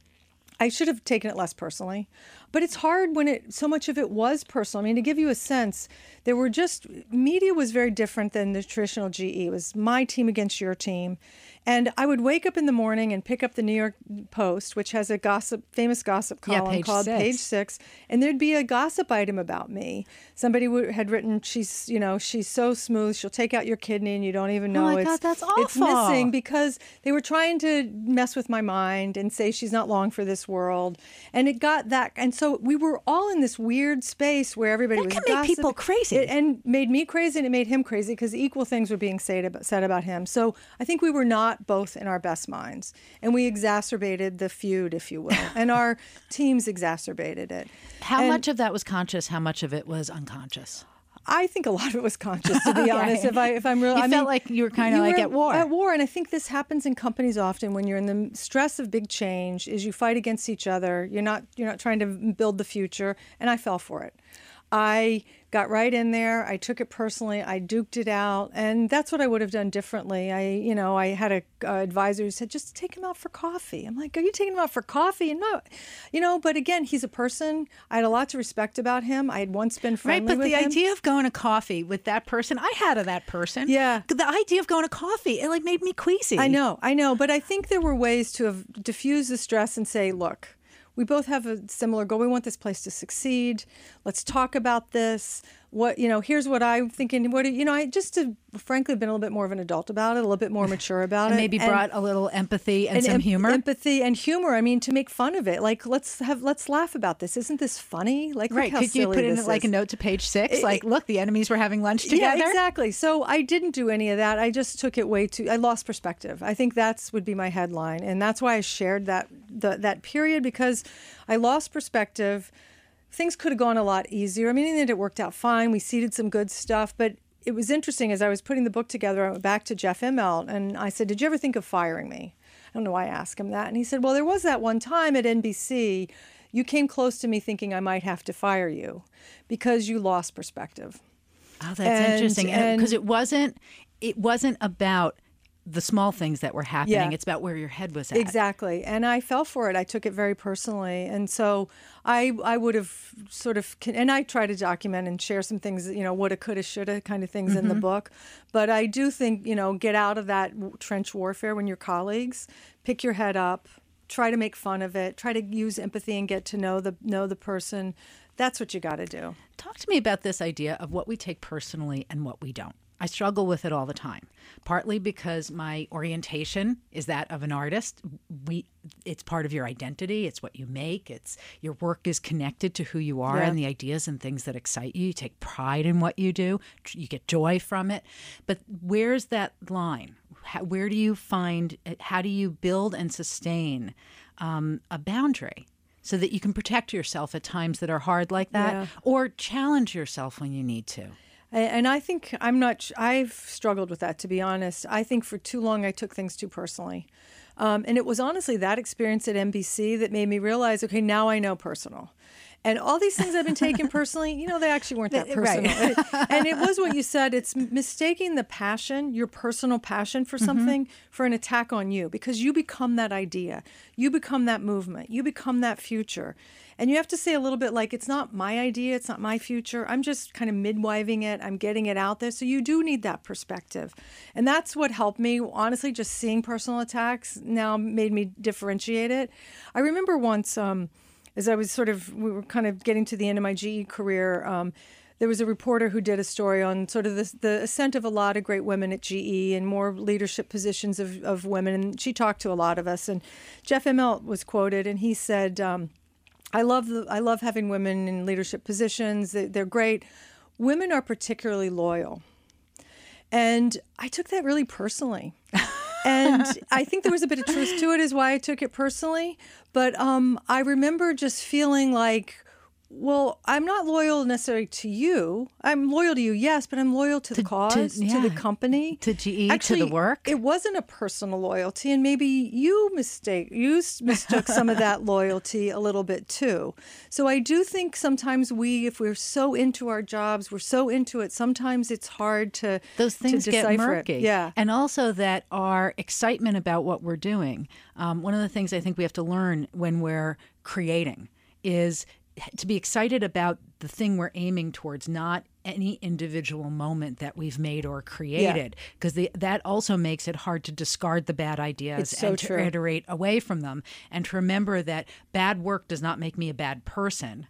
I should have taken it less personally. But it's hard when it so much of it was personal. I mean, to give you a sense, there were just media was very different than the traditional GE. It was my team against your team. And I would wake up in the morning and pick up the New York Post, which has a gossip, famous gossip column yeah, page called six. Page Six, and there'd be a gossip item about me. Somebody had written, "She's, you know, she's so smooth. She'll take out your kidney, and you don't even know oh my it's God, that's awful. it's missing." Because they were trying to mess with my mind and say she's not long for this world, and it got that. And so we were all in this weird space where everybody that was can make people crazy, it, and made me crazy, and it made him crazy because equal things were being said about, said about him. So I think we were not both in our best best minds. And we exacerbated the feud, if you will. and our teams exacerbated it. How and much of that was conscious? How much of it was unconscious? I think a lot of it was conscious, to be okay. honest. If I if I'm real, you I felt mean, like you were kind of like at war. At war, and I think this happens in companies often when you're in the stress of big change. Is you fight against each other. You're not you're not trying to build the future. And I fell for it. I got right in there. I took it personally. I duked it out, and that's what I would have done differently. I, you know, I had a uh, advisor who said, "Just take him out for coffee." I'm like, "Are you taking him out for coffee?" And no, you know. But again, he's a person. I had a lot to respect about him. I had once been friendly with him. right, but the him. idea of going to coffee with that person, I had of that person. Yeah, the idea of going to coffee, it like made me queasy. I know, I know, but I think there were ways to have diffused the stress and say, "Look." We both have a similar goal. We want this place to succeed. Let's talk about this. What you know, here's what I'm thinking. What you know, I just to frankly been a little bit more of an adult about it, a little bit more mature about and it, maybe brought a little empathy and, and some em- humor. Empathy and humor. I mean, to make fun of it. Like let's have let's laugh about this. Isn't this funny? Like right? Could you put in like a note to page six? It, like, look, the enemies were having lunch together. Yeah, exactly. So I didn't do any of that. I just took it way too. I lost perspective. I think that's would be my headline, and that's why I shared that the, that period because I lost perspective things could have gone a lot easier. I mean, it worked out fine. We seeded some good stuff, but it was interesting as I was putting the book together. I went back to Jeff Immelt and I said, "Did you ever think of firing me?" I don't know why I asked him that, and he said, "Well, there was that one time at NBC. You came close to me thinking I might have to fire you because you lost perspective." Oh, that's and, interesting. Because it wasn't it wasn't about the small things that were happening. Yeah. It's about where your head was at. Exactly. And I fell for it. I took it very personally. And so I I would have sort of and I try to document and share some things, you know, woulda, coulda, shoulda kind of things mm-hmm. in the mm-hmm. book. But I do think, you know, get out of that trench warfare when you're colleagues, pick your head up, try to make fun of it, try to use empathy and get to know the know the person. That's what you got to do. Talk to me about this idea of what we take personally and what we don't. I struggle with it all the time. Partly because my orientation is that of an artist. We it's part of your identity, it's what you make, it's your work is connected to who you are yeah. and the ideas and things that excite you. You take pride in what you do. You get joy from it. But where's that line? How, where do you find how do you build and sustain um, a boundary so that you can protect yourself at times that are hard like that Yeah. or challenge yourself when you need to. And I think I'm not, I've struggled with that, to be honest. I think for too long I took things too personally. Um, and it was honestly that experience at NBC that made me realize okay, now I know personal. And all these things I've been taking personally, you know, they actually weren't that personal. Right. and it was what you said it's mistaking the passion, your personal passion for something, for an attack on you because you become that idea. You become that movement. You become that future. And you have to say a little bit like, it's not my idea, it's not my future. I'm just kind of midwiving it, I'm getting it out there. So you do need that perspective. And that's what helped me. Honestly, just seeing personal attacks now made me differentiate it. I remember once, um, as I was sort of, we were kind of getting to the end of my GE career. Um, there was a reporter who did a story on sort of the, the ascent of a lot of great women at GE and more leadership positions of, of women. And she talked to a lot of us. And Jeff Immelt was quoted, and he said, um, I love the, I love having women in leadership positions. They, they're great. Women are particularly loyal. And I took that really personally. and I think there was a bit of truth to it, is why I took it personally. But um, I remember just feeling like, well, I'm not loyal necessarily to you. I'm loyal to you, yes, but I'm loyal to the cause, to, yeah, the company, to GE, to the work. It wasn't a personal loyalty, and maybe you mistake you mistook some of that loyalty a little bit too. So I do think sometimes we, if we're so into our jobs, we're so into it. Sometimes it's hard to those things to get murky. It. Yeah, And also that our excitement about what we're doing. Um, one of the things I think we have to learn when we're creating is to be excited about the thing we're aiming towards, not any individual moment that we've made or created, because that also makes it hard to discard the bad ideas so and to true. iterate away from them, and to remember that bad work does not make me a bad person.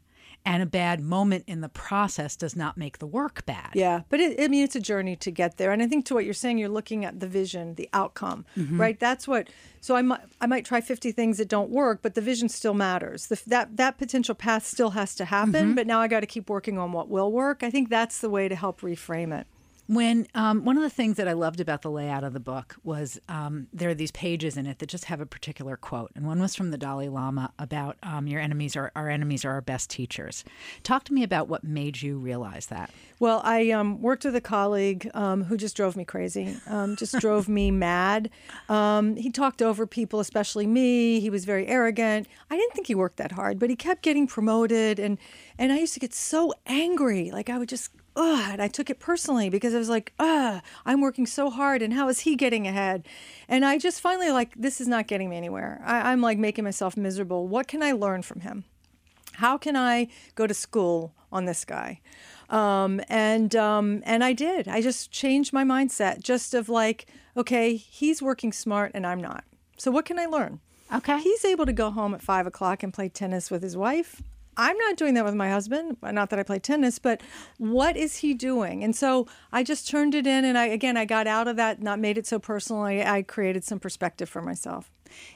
And a bad moment in the process does not make the work bad. Yeah, but it, I mean, it's a journey to get there. And I think to what you're saying, you're looking at the vision, the outcome, mm-hmm. right? That's what. So I might I might try 50 things that don't work, but the vision still matters. The, that that potential path still has to happen. Mm-hmm. But now I got to keep working on what will work. I think that's the way to help reframe it. When um, one of the things that I loved about the layout of the book was um, there are these pages in it that just have a particular quote, and one was from the Dalai Lama about um, your enemies are our enemies are our best teachers. Talk to me about what made you realize that. Well, I um, worked with a colleague um, who just drove me crazy, um, just drove me mad. He talked over people, especially me. He was very arrogant. I didn't think he worked that hard, but he kept getting promoted, and and I used to get so angry. Like I would just. Ugh, and I took it personally because I was like, ugh, I'm working so hard and how is he getting ahead? And I just finally like, this is not getting me anywhere. I, I'm like making myself miserable. What can I learn from him? how can I go to school on this guy? Um, and um, and I did. I just changed my mindset, just of like, okay, he's working smart and I'm not. So what can I learn? Okay. He's able to go home at five o'clock and play tennis with his wife. I'm not doing that with my husband. Not that I play tennis, but what is he doing? And so I just turned it in, and I again I got out of that, not made it so personal. I, I created some perspective for myself.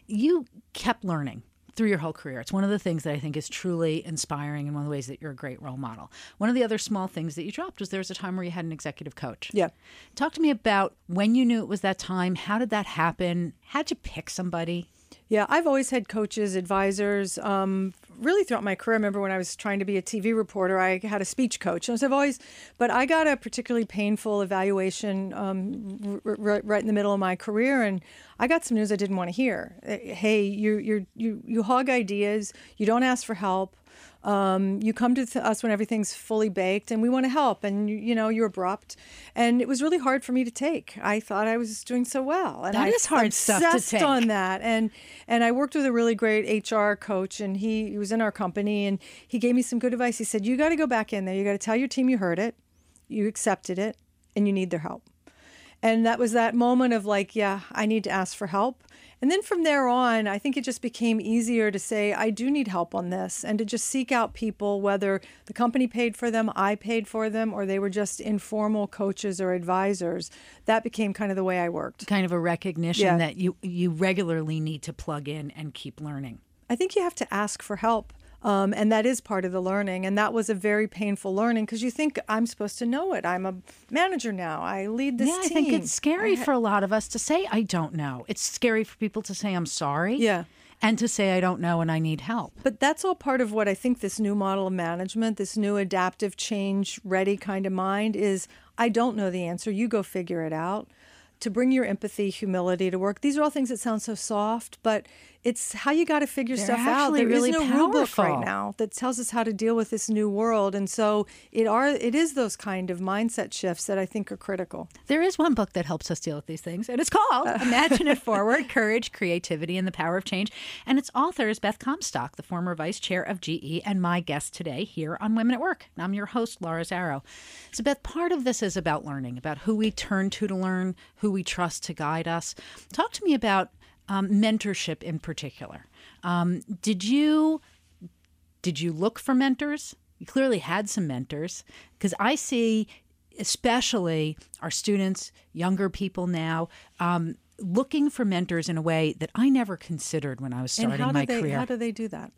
You kept learning through your whole career. It's one of the things that I think is truly inspiring and one of the ways that you're a great role model. One of the other small things that you dropped was there was a time where you had an executive coach. Yeah. Talk to me about when you knew it was that time. How did that happen? How'd you pick somebody? Yeah, I've always had coaches, advisors, um, really throughout my career. I remember when I was trying to be a TV reporter, I had a speech coach. And so I've always, but I got a particularly painful evaluation um, r- r- right in the middle of my career, and I got some news I didn't want to hear. Uh, Hey, you you you you hog ideas. You don't ask for help. Um, you come to us when everything's fully baked, and we want to help. And you, you know you're abrupt, and it was really hard for me to take. I thought I was doing so well, and That I is hard stuff to take. on that. And and I worked with a really great HR coach, and he, he was in our company, and he gave me some good advice. He said, "You got to go back in there. You got to tell your team you heard it, you accepted it, and you need their help." And that was that moment of like, yeah, I need to ask for help. And then from there on, I think it just became easier to say, I do need help on this, and to just seek out people, whether the company paid for them, I paid for them, or they were just informal coaches or advisors. That became kind of the way I worked. Kind of a recognition Yeah. that you you regularly need to plug in and keep learning. I think you have to ask for help. Um, and that is part of the learning. And that was a very painful learning because you think I'm supposed to know it. I'm a manager now. I lead this yeah, I team. think it's scary for a lot of us to say I don't know. It's scary for people to say I'm sorry. Yeah. and to say I don't know and I need help. But that's all part of what I think this new model of management, this new adaptive change ready kind of mind is I don't know the answer. You go figure it out. To bring your empathy, humility to work. These are all things that sound so soft, but it's how you got to figure They're stuff out. There really is no rule book right now that tells us how to deal with this new world, and so it are it is those kind of mindset shifts that I think are critical. There is one book that helps us deal with these things, and it's called uh. Imagine It Forward Courage, Creativity, and the Power of Change. And its author is Beth Comstock, the former vice chair of GE, and my guest today here on Women at Work. And I'm your host, Laura Zarrow. So, Beth, part of this is about learning, about who we turn to to learn, who we trust to guide us. Talk to me about um, mentorship in particular. Um, did you did you look for mentors? You clearly had some mentors because I see, especially our students, younger people now, um, looking for mentors in a way that I never considered when I was starting and how my they career. how do they do that?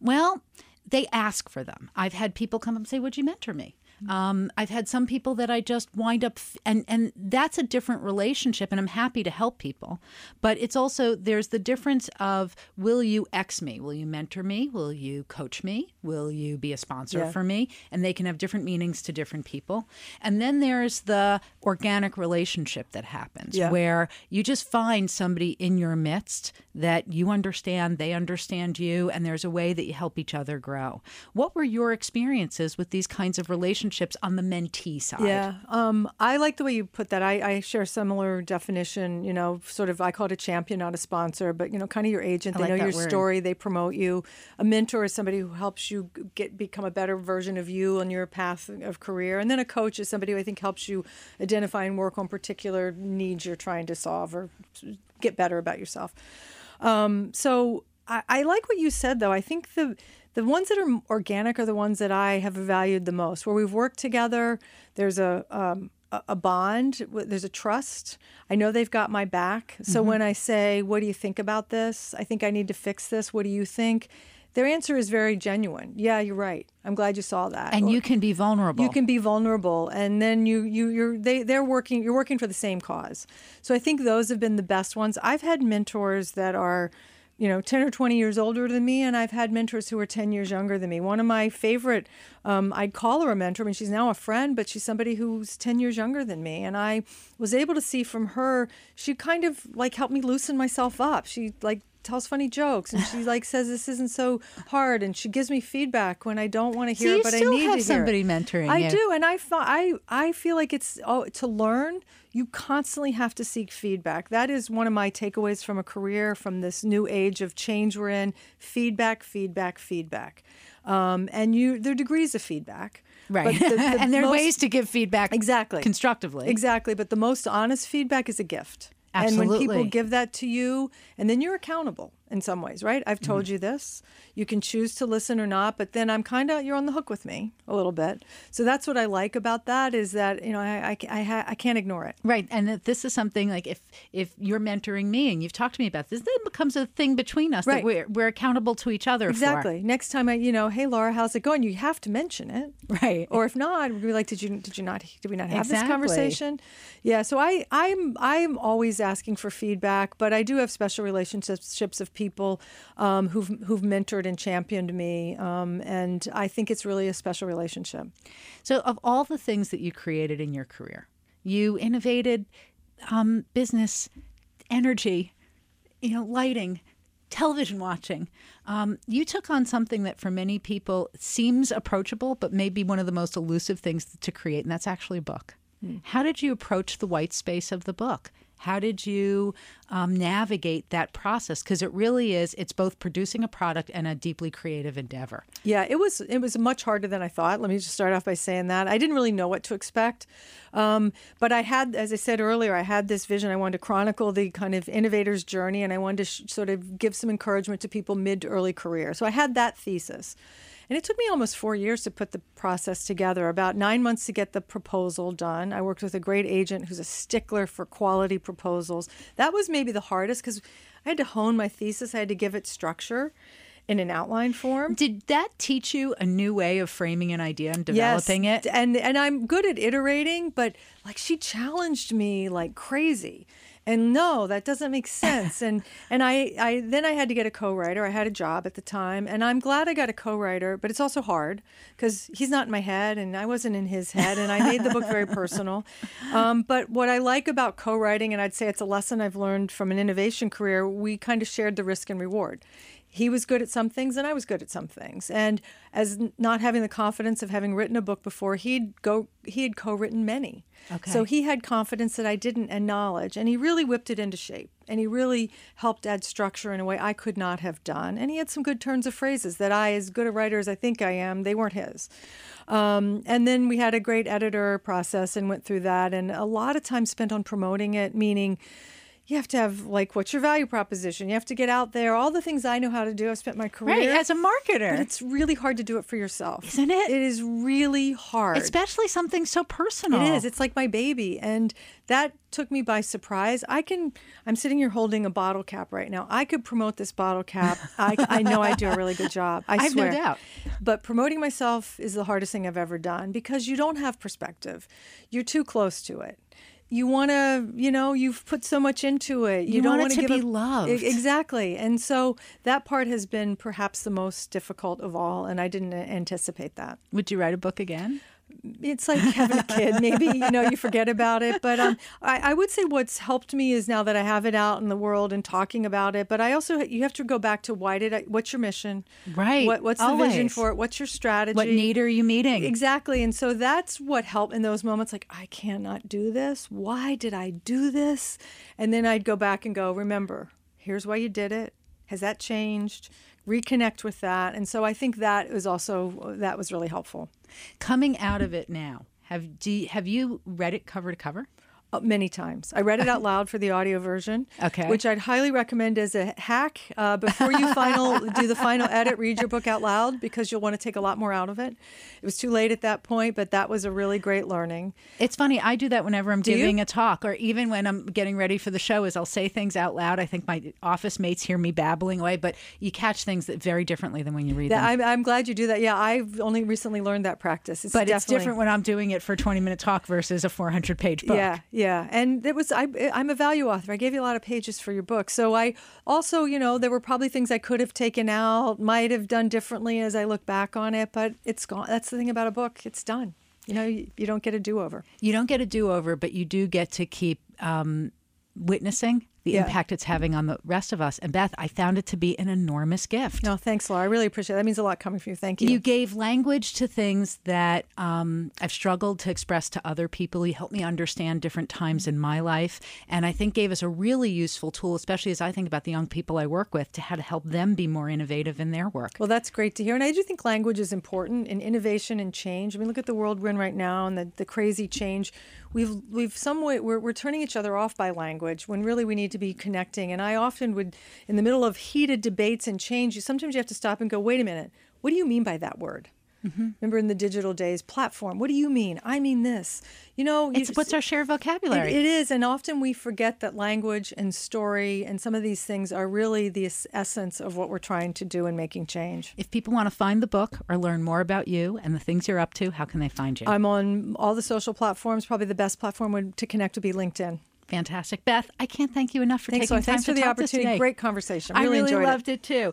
Well, they ask for them. I've had people come up and say, "Would you mentor me?" Um, I've had some people that I just wind up, f- and and that's a different relationship, and I'm happy to help people. But it's also there's the difference of will you X me? Will you mentor me? Will you coach me? Will you be a sponsor Yeah. for me? And they can have different meanings to different people. And then there's the organic relationship that happens Yeah. where you just find somebody in your midst that you understand, they understand you, and there's a way that you help each other grow. What were your experiences with these kinds of relationships on the mentee side? Yeah, um, I like the way you put that. I, I share a similar definition. You know, sort of. I call it a champion, not a sponsor, but you know, kind of your agent. I They like know your word. story. They promote you. A mentor is somebody who helps you get become a better version of you on your path of career. And then a coach is somebody who I think helps you identify and work on particular needs you're trying to solve or get better about yourself. Um, so I, I like what you said, though. I think the the ones that are organic are the ones that I have valued the most, where we've worked together. There's a um, a bond. There's a trust. I know they've got my back. So when I say, "What do you think about this?" I think I need to fix this. What do you think? Their answer is very genuine. Yeah, you're right. I'm glad you saw that. And Or- you can be vulnerable. you can be vulnerable and then you you you're they they're working you're working for the same cause so i think those have been the best ones i've had mentors that are you know 10 or 20 years older than me and i've had mentors who are 10 years younger than me. One of my favorite um, i'd call her a mentor i mean she's now a friend but she's somebody who's 10 years younger than me and i was able to see from her she kind of like helped me loosen myself up. She like tells funny jokes and she like says this isn't so hard and she gives me feedback when i don't want to hear you it but i need have to hear somebody it. mentoring I you. do, and I I I feel like it's oh, to learn. You constantly have to seek feedback. That is one of my takeaways from a career, from this new age of change we're in. Feedback, feedback, feedback, um, and you there are degrees of feedback. Right. The- the and there are ways to give feedback exactly constructively. Exactly, but the most honest feedback is a gift. And when people give that to you, and then you're accountable in some ways, right? I've told Mm-hmm. you this. You can choose to listen or not, but then I'm kind of you're on the hook with me a little bit. So that's what I like about that is that you know I I, I, ha- I can't ignore it. Right, and that this is something like if if you're mentoring me and you've talked to me about this, then it becomes a thing between us that Right. we're we're accountable to each other Exactly. Next time I, you know, hey Laura, how's it going? You have to mention it. Right. or if not, we'd be like, did you did you not did we not have Exactly. this conversation? Yeah. So I I'm I'm always asking for feedback, but I do have special relationships of people um, who've who've mentored and championed me, um, and I think it's really a special relationship. So, of all the things that you created in your career, you innovated um, business, energy, you know, lighting, television watching. Um, you took on something that for many people seems approachable, but may be one of the most elusive things to create, and that's actually a book. How did you approach the white space of the book? How did you um, navigate that process? Because it really is, it's both producing a product and a deeply creative endeavor. Yeah, it was it was much harder than I thought. Let me just start off by saying that I didn't really know what to expect, um, but I had, as I said earlier, I had this vision. I wanted to chronicle the kind of innovator's journey, and I wanted to sh- sort of give some encouragement to people mid to early career. So I had that thesis. And it took me almost four years to put the process together, about nine months to get the proposal done. I worked with a great agent who's a stickler for quality proposals. That was maybe the hardest because I had to hone my thesis, I had to give it structure. in an outline form. Did that teach you a new way of framing an idea and developing yes. it? And and I'm good at iterating, but like she challenged me like crazy. And no, that doesn't make sense. and and I, I then I had to get a co-writer. I had a job at the time, and I'm glad I got a co-writer. But it's also hard because he's not in my head, and I wasn't in his head, and I made the book very personal. Um, but what I like about co-writing, and I'd say it's a lesson I've learned from an innovation career, we kind of shared the risk and reward he was good at some things and I was good at some things. And as not having the confidence of having written a book before, he'd go he had co-written many. Okay. So he had confidence that I didn't and knowledge and he really whipped it into shape. And he really helped add structure in a way I could not have done. And he had some good turns of phrases that I, as good a writer as I think I am, they weren't his. Um, and then we had a great editor process and went through that and a lot of time spent on promoting it, meaning you have to have like what's your value proposition? You have to get out there. All the things i know how to do. I've spent my career right as a marketer. But it's really hard to do it for yourself. Isn't it? It is really hard. Especially something so personal. It is. It's like my baby. And that took me by surprise. I can i'm sitting here holding a bottle cap right now. I could promote this bottle cap. I, I know i do a really good job i, I have swear. no doubt. But promoting myself is the hardest thing i've ever done because you don't have perspective. You're too close to it you want to, you know, you've put so much into it. You, you don't want it to be a, loved. Exactly. And so that part has been perhaps the most difficult of all. And I didn't anticipate that. Would you write a book again? It's like having a kid. Maybe you know you forget about it, but um, I, I, would say what's helped me is now that I have it out in the world and talking about it. But I also you have to go back to why did I? What's your mission? Right. What, what's Always. the vision for it? What's your strategy? What need are you meeting? Exactly. And so that's what helped in those moments. Like I cannot do this. Why did I do this? And then I'd go back and go, remember, here's why you did it. Has that changed? Reconnect with that. And so I think that was also that was really helpful. Coming out of it now, have do you, have you read it cover to cover? Uh, many times. I read it out loud for the audio version, okay. which I'd highly recommend as a hack. Uh, before you final do the final edit, read your book out loud because you'll want to take a lot more out of it. It was too late at that point, but that was a really great learning. It's funny. I do that whenever I'm do giving you? a talk, or even when I'm getting ready for the show. Is I'll say things out loud. I think my office mates hear me babbling away, but you catch things that very differently than when you read that, them. I'm, I'm, glad you do that. Yeah, I've only recently learned that practice. It's but it's different when I'm doing it for a 20 minute talk versus a 400 page book. Yeah, yeah, and it was was I, I'm a value author. I gave you a lot of pages for your book, so I also, you know, there were probably things I could have taken out, might have done differently as I look back on it, but it's gone. That's the thing about a book; it's done. You know, you, you don't get a do over. You don't get a do over, but you do get to keep um, witnessing the Yeah. impact it's having on the rest of us. And Beth, I found it to be an enormous gift. No, thanks, Laura. I really appreciate it. That means a lot coming from you. Thank you. You gave language to things that um, I've struggled to express to other people. You helped me understand different times in my life. And I think gave us a really useful tool, especially as I think about the young people I work with, to how to help them be more innovative in their work. Well, that's great to hear. And I do think language is important in innovation and change. I mean, look at the world we're in right now and the, the crazy change. We've, we've some way, we're, we're turning each other off by language when really we need to be connecting. And I often would, in the middle of heated debates and change, you sometimes you have to stop and go, wait a minute, what do you mean by that word? Mm-hmm. Remember in the digital days, platform. What do you mean? I mean this. You know, you- It's what's our shared vocabulary. it, it is, and often we forget that language and story and some of these things are really the essence of what we're trying to do in making change. if people want to find the book or learn more about you and the things you're up to, how can they find you? I'm on all the social platforms. Probably the best platform would, to connect would be LinkedIn. Fantastic. Beth, I can't thank you enough for Thanks, taking Laura. time Thanks to for the talk to us opportunity. Great conversation. I Really, really enjoyed loved it too.